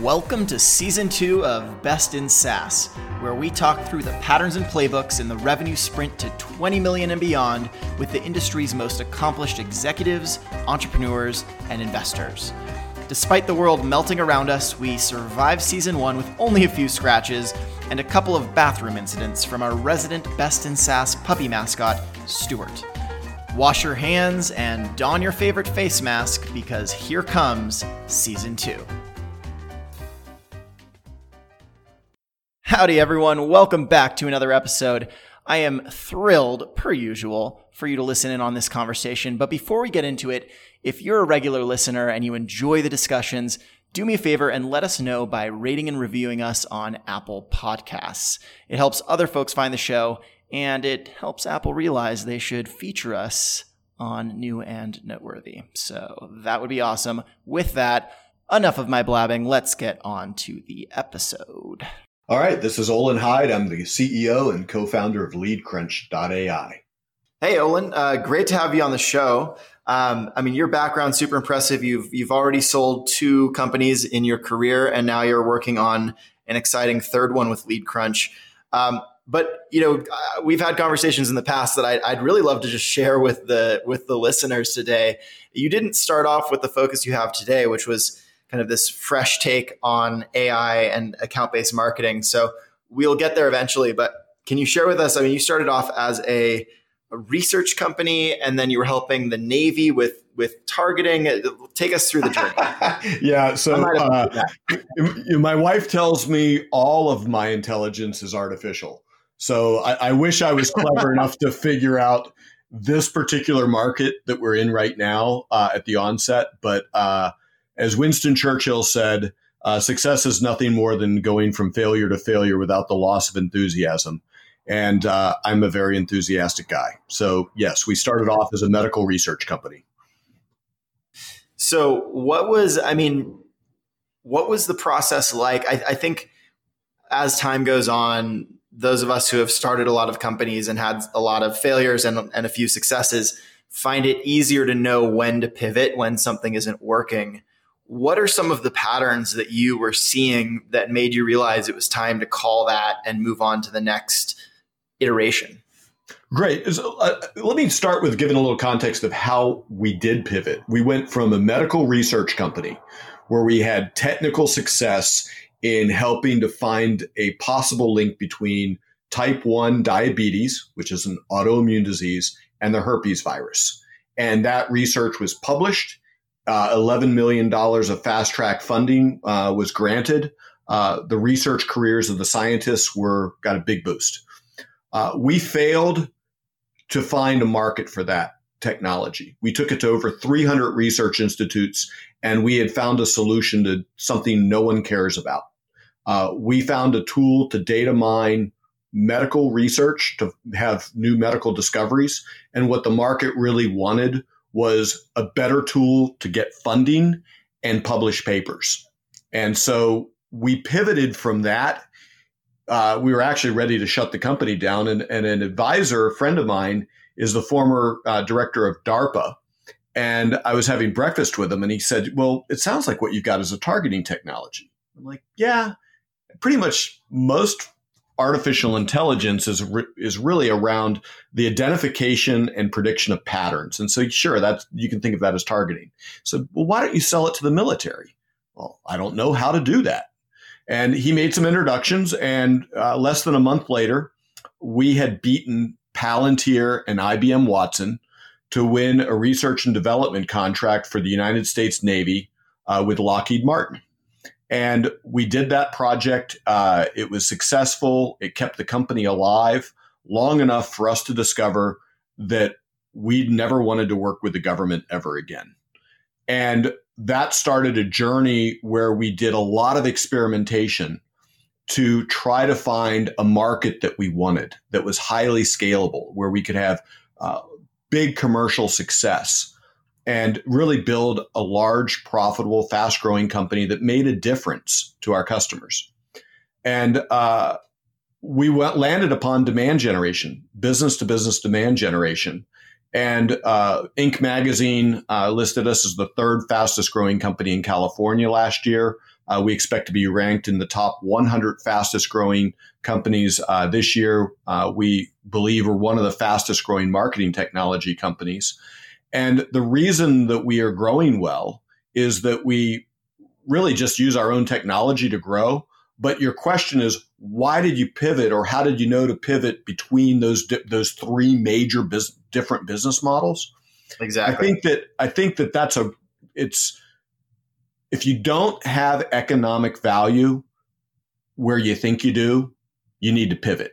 Welcome to season two of Best in SaaS, where we talk through the patterns and playbooks in the revenue sprint to 20 million and beyond with the industry's most accomplished executives, entrepreneurs, and investors. Despite the world melting around us, we survived season one with only a few scratches and a couple of bathroom incidents from our resident Best in SaaS puppy mascot, Stuart. Wash your hands and don your favorite face mask because here comes season two. Howdy, everyone. Welcome back to another episode. I am thrilled, per usual, for you to listen in on this conversation. But before we get into it, if you're a regular listener and you enjoy the discussions, do me a favor and let us know by rating and reviewing us on Apple Podcasts. It helps other folks find the show and it helps Apple realize they should feature us on New and Noteworthy. So that would be awesome. With that, enough of my blabbing. Let's get on to the episode. All right, this is Olin Hyde. I'm the CEO and co-founder of LeadCrunch.ai. Hey, Olin, uh, great to have you on the show. Um, I mean, your background super impressive. You've you've already sold two companies in your career, and now you're working on an exciting third one with LeadCrunch. Um, but you know, uh, we've had conversations in the past that I, I'd really love to just share with the with the listeners today. You didn't start off with the focus you have today, which was kind of this fresh take on AI and account based marketing. So we'll get there eventually. But can you share with us? I mean, you started off as a, a research company, and then you were helping the Navy with with targeting. Take us through the journey. yeah. So uh, my wife tells me all of my intelligence is artificial. So I, I wish I was clever enough to figure out this particular market that we're in right now uh, at the onset. But uh, as Winston Churchill said, uh, success is nothing more than going from failure to failure without the loss of enthusiasm. And uh, I'm a very enthusiastic guy. So, yes, we started off as a medical research company. So, what was, I mean, what was the process like? I, I think as time goes on, those of us who have started a lot of companies and had a lot of failures and, and a few successes find it easier to know when to pivot when something isn't working what are some of the patterns that you were seeing that made you realize it was time to call that and move on to the next iteration? Great. So, uh, let me start with giving a little context of how we did pivot. We went from a medical research company where we had technical success in helping to find a possible link between type 1 diabetes, which is an autoimmune disease, and the herpes virus. And that research was published uh, $11 million of fast track funding uh, was granted. Uh, the research careers of the scientists were got a big boost. Uh, we failed to find a market for that technology. We took it to over 300 research institutes, and we had found a solution to something no one cares about. Uh, we found a tool to data mine medical research to have new medical discoveries, and what the market really wanted was a better tool to get funding and publish papers. And so we pivoted from that. Uh, we were actually ready to shut the company down. And, and an advisor, a friend of mine, is the former uh, director of DARPA. And I was having breakfast with him, and he said, Well, it sounds like what you've got is a targeting technology. I'm like, Yeah, pretty much most artificial intelligence is re- is really around the identification and prediction of patterns. And so, sure, that's you can think of that as targeting. So, well, why don't you sell it to the military? Well, I don't know how to do that. And he made some introductions, and uh, less than a month later, we had beaten Palantir and IBM Watson to win a research and development contract for the United States Navy uh, with Lockheed Martin. And we did that project. Uh, it was successful. It kept the company alive long enough for us to discover that we'd never wanted to work with the government ever again. And that started a journey where we did a lot of experimentation to try to find a market that we wanted that was highly scalable, where we could have uh, big commercial success and really build a large, profitable, fast growing company that made a difference to our customers. And uh, we went, landed upon demand generation, business to business demand generation. And uh, Inc. magazine uh, listed us as the third fastest growing company in California last year. Uh, we expect to be ranked in the top 100 fastest growing companies uh, this year. Uh, we believe we're one of the fastest growing marketing technology companies. And the reason that we are growing well is that we really just use our own technology to grow. But your question is, why did you pivot, or how did you know to pivot between those those three major biz- different business models? Exactly. I think that I think that that's a it's if you don't have economic value where you think you do, you need to pivot.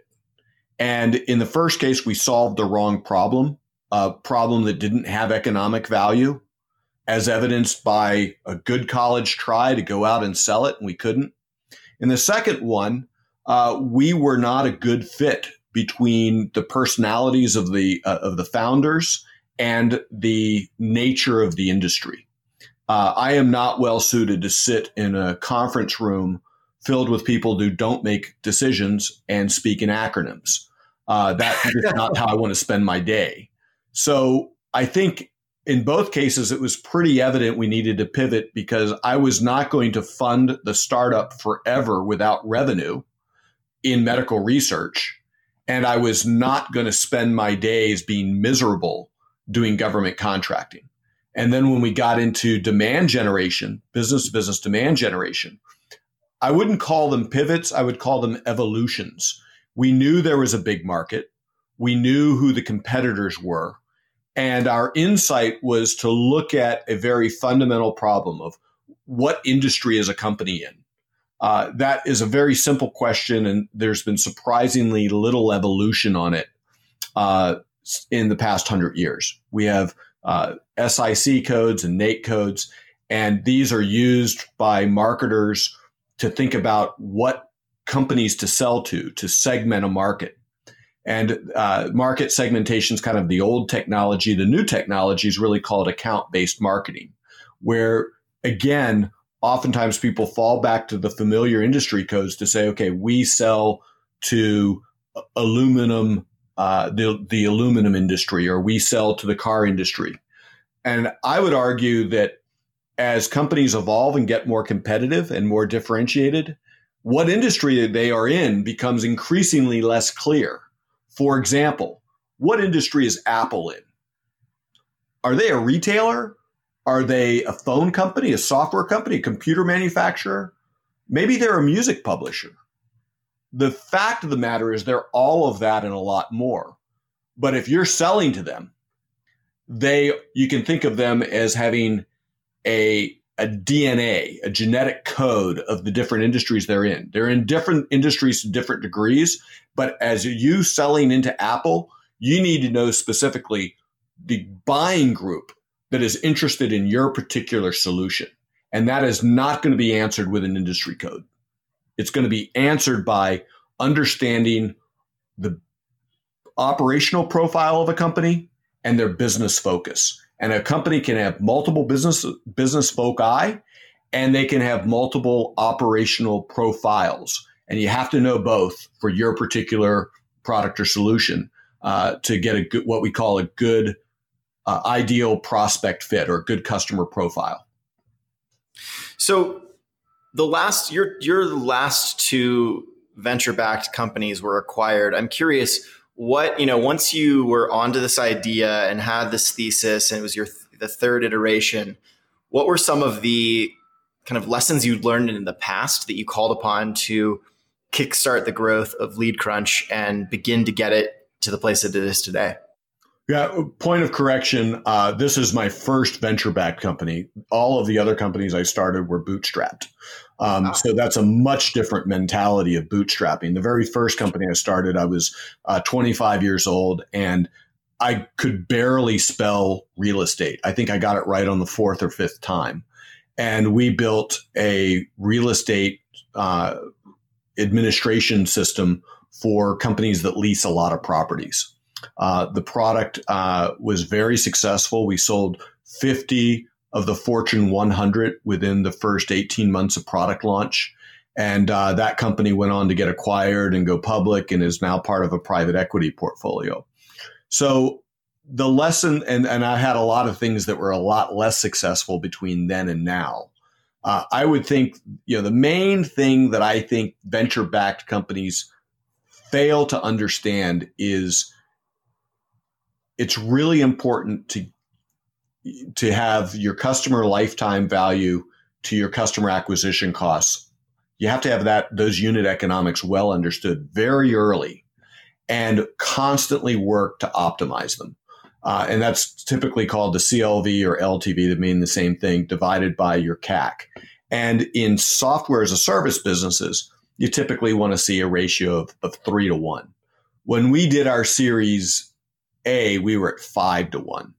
And in the first case, we solved the wrong problem, a problem that didn't have economic value, as evidenced by a good college try to go out and sell it, and we couldn't. In the second one, uh, we were not a good fit between the personalities of the uh, of the founders and the nature of the industry. Uh, I am not well suited to sit in a conference room filled with people who don't make decisions and speak in acronyms. Uh, that is not how I want to spend my day. So I think in both cases, it was pretty evident we needed to pivot because I was not going to fund the startup forever without revenue in medical research. And I was not going to spend my days being miserable doing government contracting. And then when we got into demand generation, business to business demand generation, I wouldn't call them pivots, I would call them evolutions. We knew there was a big market, we knew who the competitors were and our insight was to look at a very fundamental problem of what industry is a company in? Uh, that is a very simple question, and there's been surprisingly little evolution on it uh, in the past hundred years. We have uh, SIC codes and NAICS codes, and these are used by marketers to think about what companies to sell to, to segment a market. And uh, market segmentation is kind of the old technology. The new technology is really called account based marketing, where again, oftentimes people fall back to the familiar industry codes to say, okay, we sell to aluminum, uh, the, the aluminum industry, or we sell to the car industry. And I would argue that as companies evolve and get more competitive and more differentiated, what industry they are in becomes increasingly less clear. For example, what industry is Apple in? Are they a retailer? Are they a phone company, a software company, a computer manufacturer? Maybe they're a music publisher. The fact of the matter is they're all of that and a lot more. But if you're selling to them, they you can think of them as having a a DNA, a genetic code of the different industries they're in. They're in different industries to different degrees, but as you selling into Apple, you need to know specifically the buying group that is interested in your particular solution. And that is not going to be answered with an industry code. It's going to be answered by understanding the operational profile of a company and their business focus. And a company can have multiple business business foci and they can have multiple operational profiles. And you have to know both for your particular product or solution uh, to get a good, what we call a good uh, ideal prospect fit or a good customer profile. So the last your your last two venture backed companies were acquired. I'm curious what you know once you were onto this idea and had this thesis and it was your th- the third iteration what were some of the kind of lessons you learned in the past that you called upon to kickstart the growth of lead crunch and begin to get it to the place that it is today yeah, point of correction. Uh, this is my first venture backed company. All of the other companies I started were bootstrapped. Um, wow. So that's a much different mentality of bootstrapping. The very first company I started, I was uh, 25 years old and I could barely spell real estate. I think I got it right on the fourth or fifth time. And we built a real estate uh, administration system for companies that lease a lot of properties. Uh, the product uh, was very successful. We sold 50 of the Fortune 100 within the first 18 months of product launch. And uh, that company went on to get acquired and go public and is now part of a private equity portfolio. So the lesson, and, and I had a lot of things that were a lot less successful between then and now. Uh, I would think, you know, the main thing that I think venture backed companies fail to understand is it's really important to to have your customer lifetime value to your customer acquisition costs. You have to have that those unit economics well understood very early and constantly work to optimize them. Uh, and that's typically called the CLV or LTV that mean the same thing divided by your CAC. And in software as a service businesses, you typically want to see a ratio of, of three to one. When we did our series A, we were at five to one.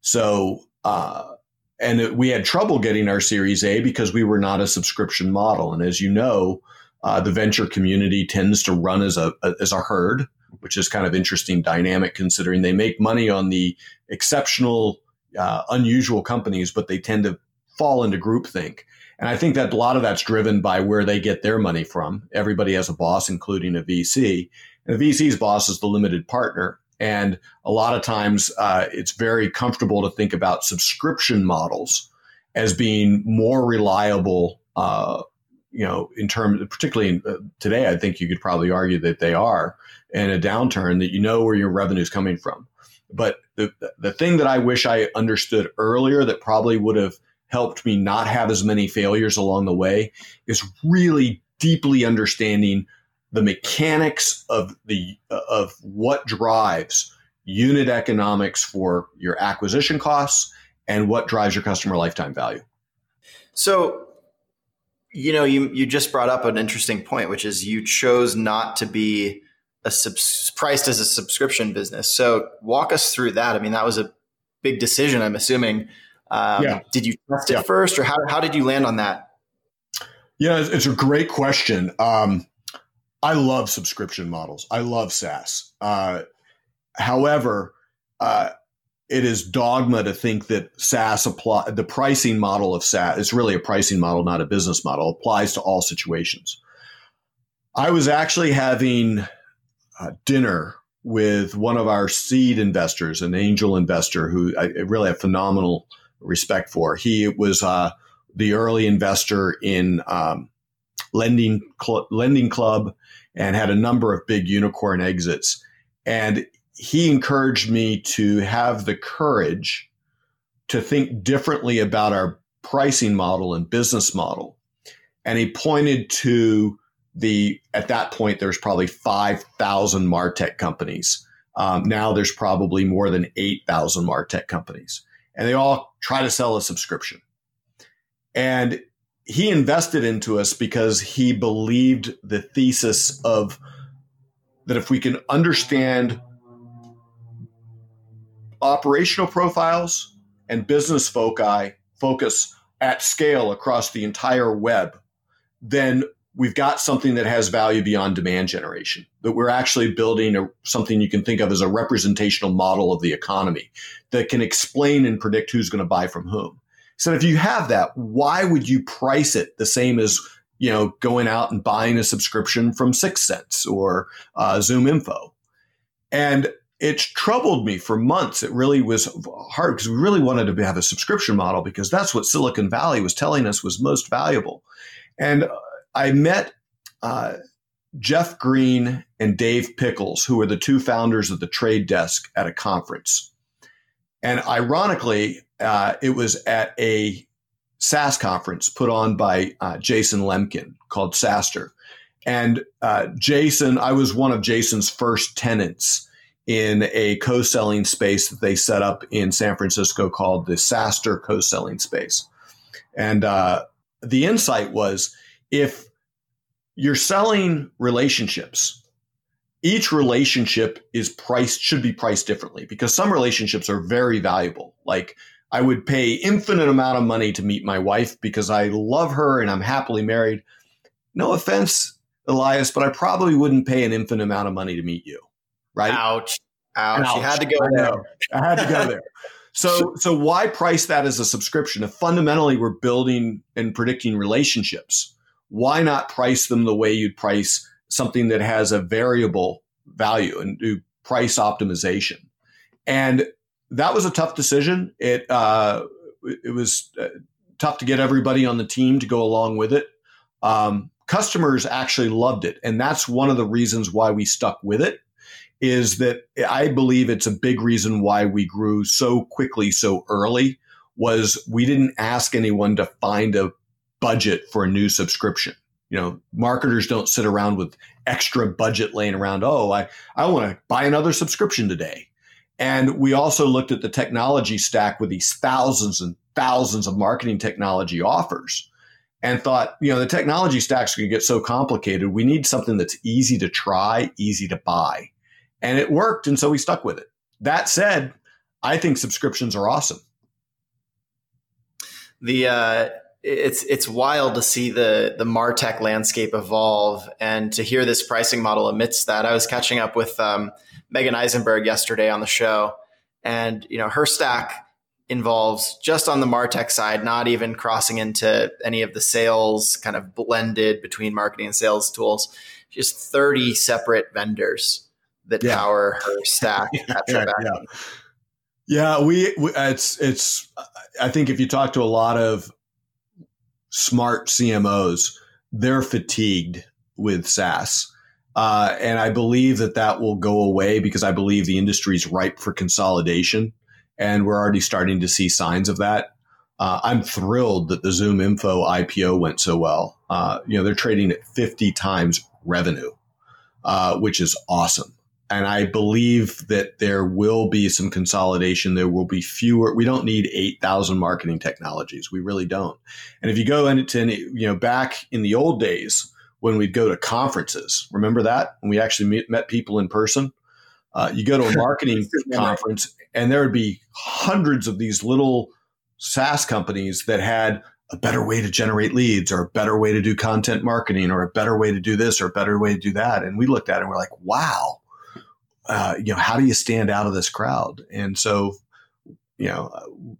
So, uh, and we had trouble getting our series A because we were not a subscription model. And as you know, uh, the venture community tends to run as a, as a herd which is kind of interesting dynamic considering they make money on the exceptional, uh, unusual companies, but they tend to fall into groupthink. And I think that a lot of that's driven by where they get their money from. Everybody has a boss, including a VC. And the VC's boss is the limited partner. And a lot of times uh, it's very comfortable to think about subscription models as being more reliable, uh, you know, in terms, particularly in, uh, today, I think you could probably argue that they are in a downturn that you know where your revenue is coming from. But the, the thing that I wish I understood earlier that probably would have helped me not have as many failures along the way is really deeply understanding the mechanics of the of what drives unit economics for your acquisition costs and what drives your customer lifetime value. So you know you you just brought up an interesting point which is you chose not to be a subs- priced as a subscription business. So walk us through that. I mean, that was a big decision. I'm assuming. Um, yeah. Did you test it yeah. first, or how how did you land on that? Yeah, it's a great question. Um, I love subscription models. I love SaaS. Uh, however, uh, it is dogma to think that SaaS apply the pricing model of SaaS. It's really a pricing model, not a business model. Applies to all situations. I was actually having uh, dinner with one of our seed investors, an angel investor who I really have phenomenal respect for. He was uh, the early investor in um, lending Cl- lending club and had a number of big unicorn exits. And he encouraged me to have the courage to think differently about our pricing model and business model. And he pointed to the at that point there's probably 5,000 Martech companies. Um, now there's probably more than 8,000 Martech companies, and they all try to sell a subscription. And he invested into us because he believed the thesis of that if we can understand operational profiles and business foci focus at scale across the entire web, then we've got something that has value beyond demand generation, that we're actually building a, something you can think of as a representational model of the economy that can explain and predict who's going to buy from whom. So if you have that, why would you price it the same as you know going out and buying a subscription from 6sense or uh, ZoomInfo? And it troubled me for months. It really was hard because we really wanted to have a subscription model because that's what Silicon Valley was telling us was most valuable. And uh, I met uh, Jeff Green and Dave Pickles, who are the two founders of the Trade Desk, at a conference. And ironically, uh, it was at a SaaS conference put on by uh, Jason Lemkin called SaaStr. And uh, Jason, I was one of Jason's first tenants in a co selling space that they set up in San Francisco called the SaaStr co selling space. And uh, the insight was if you're selling relationships, each relationship is priced, should be priced differently because some relationships are very valuable. Like I would pay infinite amount of money to meet my wife because I love her and I'm happily married. No offense, Elias, but I probably wouldn't pay an infinite amount of money to meet you. Right? Ouch. Ouch. Ouch. You had to go there. I had to go there. So, so why price that as a subscription? If fundamentally we're building and predicting relationships, why not price them the way you'd price something that has a variable value and do price optimization? And that was a tough decision. It uh, it was uh, tough to get everybody on the team to go along with it. Um, customers actually loved it, and that's one of the reasons why we stuck with it. Is that I believe it's a big reason why we grew so quickly so early was we didn't ask anyone to find a budget for a new subscription. You know, marketers don't sit around with extra budget laying around. Oh, I, I want to buy another subscription today. And we also looked at the technology stack with these thousands and thousands of marketing technology offers and thought, you know, the technology stack's going to get so complicated. We need something that's easy to try, easy to buy. And it worked. And so we stuck with it. That said, I think subscriptions are awesome. The, uh, it's it's wild to see the the martech landscape evolve and to hear this pricing model amidst that. I was catching up with um, Meagen Eisenberg yesterday on the show, and you know her stack involves just on the martech side, not even crossing into any of the sales kind of blended between marketing and sales tools. Just thirty separate vendors that yeah. power her stack at yeah, yeah. Yeah, we, we, it's it's. I think if you talk to a lot of smart CMOs, they're fatigued with SaaS. Uh, and I believe that that will go away because I believe the industry is ripe for consolidation. And we're already starting to see signs of that. Uh, I'm thrilled that the Zoom Info IPO went so well. Uh, you know, they're trading at 50 times revenue, uh, which is awesome and I believe that there will be some consolidation. There will be fewer. We don't need 8,000 marketing technologies. We really don't. And if you go into, any, you know, back in the old days when we'd go to conferences, remember that? When we actually meet, met people in person? Uh, you go to a marketing conference and there would be hundreds of these little SaaS companies that had a better way to generate leads or a better way to do content marketing or a better way to do this or a better way to do that. And we looked at it and we're like, wow uh, you know, how do you stand out of this crowd? And so, you know,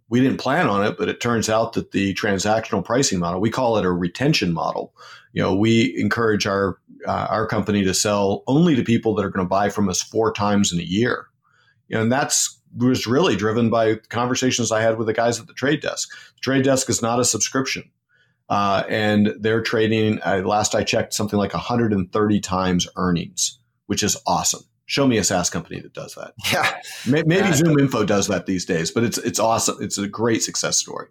we didn't plan on it, but it turns out that the transactional pricing model, we call it a retention model. You know, we encourage our uh, our company to sell only to people that are going to buy from us four times in a year. You know, and that's was really driven by conversations I had with the guys at the trade desk. The trade desk is not a subscription. Uh, and they're trading, uh, last I checked, something like 130 times earnings, which is awesome show me a SaaS company that does that. Yeah, maybe yeah. ZoomInfo does that these days, but it's it's awesome. It's a great success story.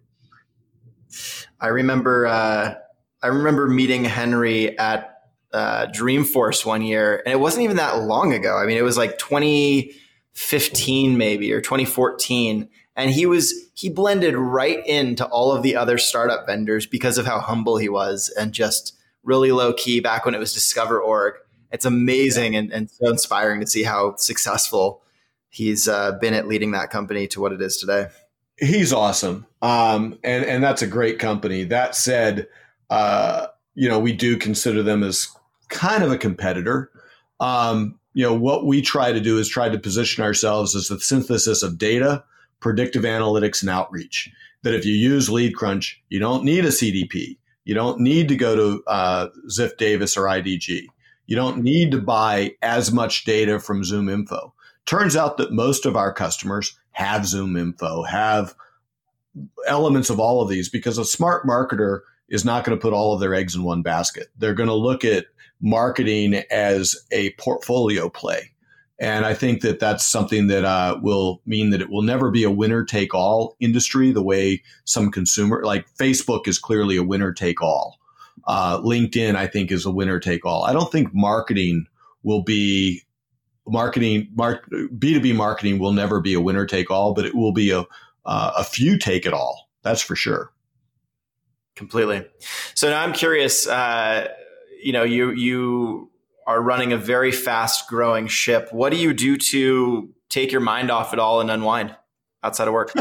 I remember uh, I remember meeting Henry at uh, Dreamforce one year, and it wasn't even that long ago. I mean, it was like 2015 maybe or 2014, and he was he blended right into all of the other startup vendors because of how humble he was and just really low key back when it was Discover Org it's amazing and, and so inspiring to see how successful he's uh, been at leading that company to what it is today. He's awesome, um, and and that's a great company. That said, uh, you know we do consider them as kind of a competitor. Um, you know what we try to do is try to position ourselves as the synthesis of data, predictive analytics, and outreach. That if you use Lead Crunch, you don't need a CDP. You don't need to go to uh, Ziff Davis or IDG. You don't need to buy as much data from Zoom Info. Turns out that most of our customers have Zoom Info, have elements of all of these because a smart marketer is not going to put all of their eggs in one basket. They're going to look at marketing as a portfolio play. And I think that that's something that uh, will mean that it will never be a winner take all industry the way some consumer, like Facebook is clearly a winner take all. Uh, LinkedIn, I think, is a winner take all. I don't think marketing will be marketing. Mark B two B marketing will never be a winner take all, but it will be a uh, a few take it all. That's for sure. Completely. So now I'm curious. Uh, you know, you you are running a very fast growing ship. What do you do to take your mind off it all and unwind? Outside of work.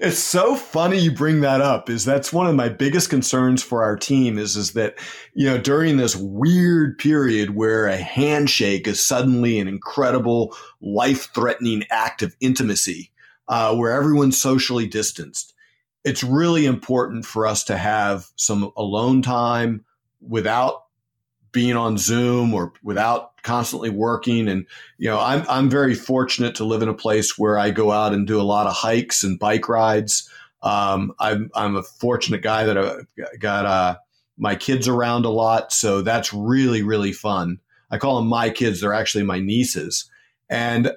it's so funny you bring that up is that's one of my biggest concerns for our team is is that you know during this weird period where a handshake is suddenly an incredible life-threatening act of intimacy uh, where everyone's socially distanced it's really important for us to have some alone time without being on Zoom or without constantly working. And, you know, I'm, I'm very fortunate to live in a place where I go out and do a lot of hikes and bike rides. Um, I'm, I'm a fortunate guy that I got uh, my kids around a lot. So that's really, really fun. I call them my kids. They're actually my nieces. And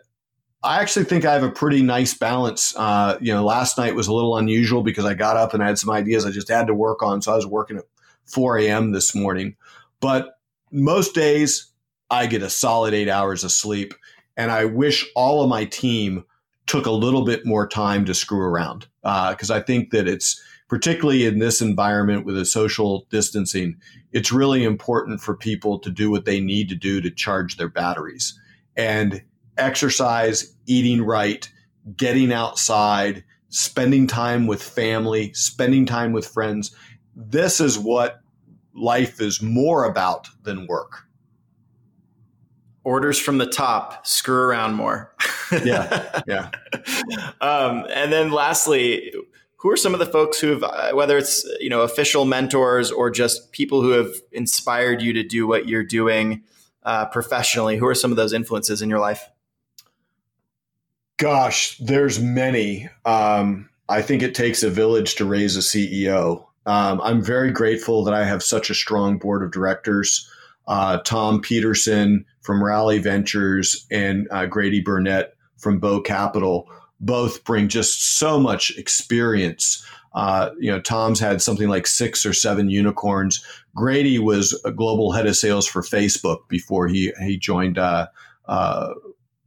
I actually think I have a pretty nice balance. Uh, you know, last night was a little unusual because I got up and I had some ideas I just had to work on. So I was working at 4 a.m. this morning. But most days, I get a solid eight hours of sleep. And I wish all of my team took a little bit more time to screw around because uh, I think that it's particularly in this environment with a social distancing, it's really important for people to do what they need to do to charge their batteries and exercise, eating right, getting outside, spending time with family, spending time with friends. This is what life is more about than work. Orders from the top, screw around more. yeah, yeah. Um, and then lastly, who are some of the folks who have, uh, whether it's you know official mentors or just people who have inspired you to do what you're doing uh, professionally? Who are some of those influences in your life? Gosh, there's many. Um, I think it takes a village to raise a CEO. Um, I'm very grateful that I have such a strong board of directors. Uh, Tom Peterson from Rally Ventures and uh, Grady Burnett from Bow Capital both bring just so much experience. Uh, you know, Tom's had something like six or seven unicorns. Grady was a global head of sales for Facebook before he he joined uh, uh,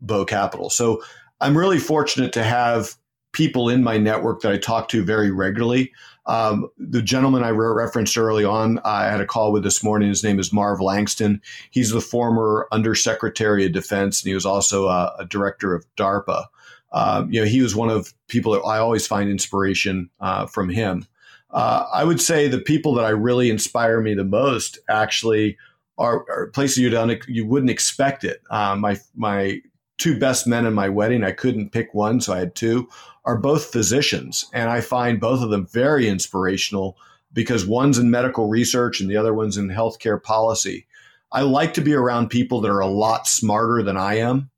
Bow Capital. So I'm really fortunate to have people in my network that I talk to very regularly. Um, the gentleman I re- referenced early on, I had a call with this morning. His name is Marv Langston. He's the former Undersecretary of Defense, and he was also a, a director of DARPA. Um, you know, he was one of people that I always find inspiration uh, from him. Uh, I would say the people that I really inspire me the most actually are, are places you don't you wouldn't expect it. Uh, my my two best men in my wedding, I couldn't pick one, so I had two are both physicians. And I find both of them very inspirational because one's in medical research and the other one's in healthcare policy. I like to be around people that are a lot smarter than I am.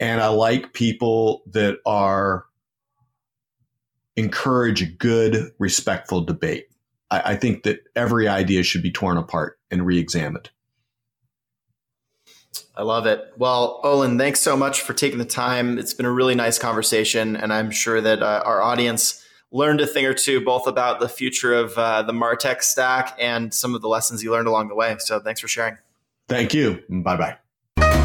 And I like people that are encourage good, respectful debate. I, I think that every idea should be torn apart and re examined. I love it. Well, Olin, thanks so much for taking the time. It's been a really nice conversation, and I'm sure that uh, our audience learned a thing or two, both about the future of uh, the Martech stack and some of the lessons you learned along the way. So thanks for sharing. Thank you. Bye bye.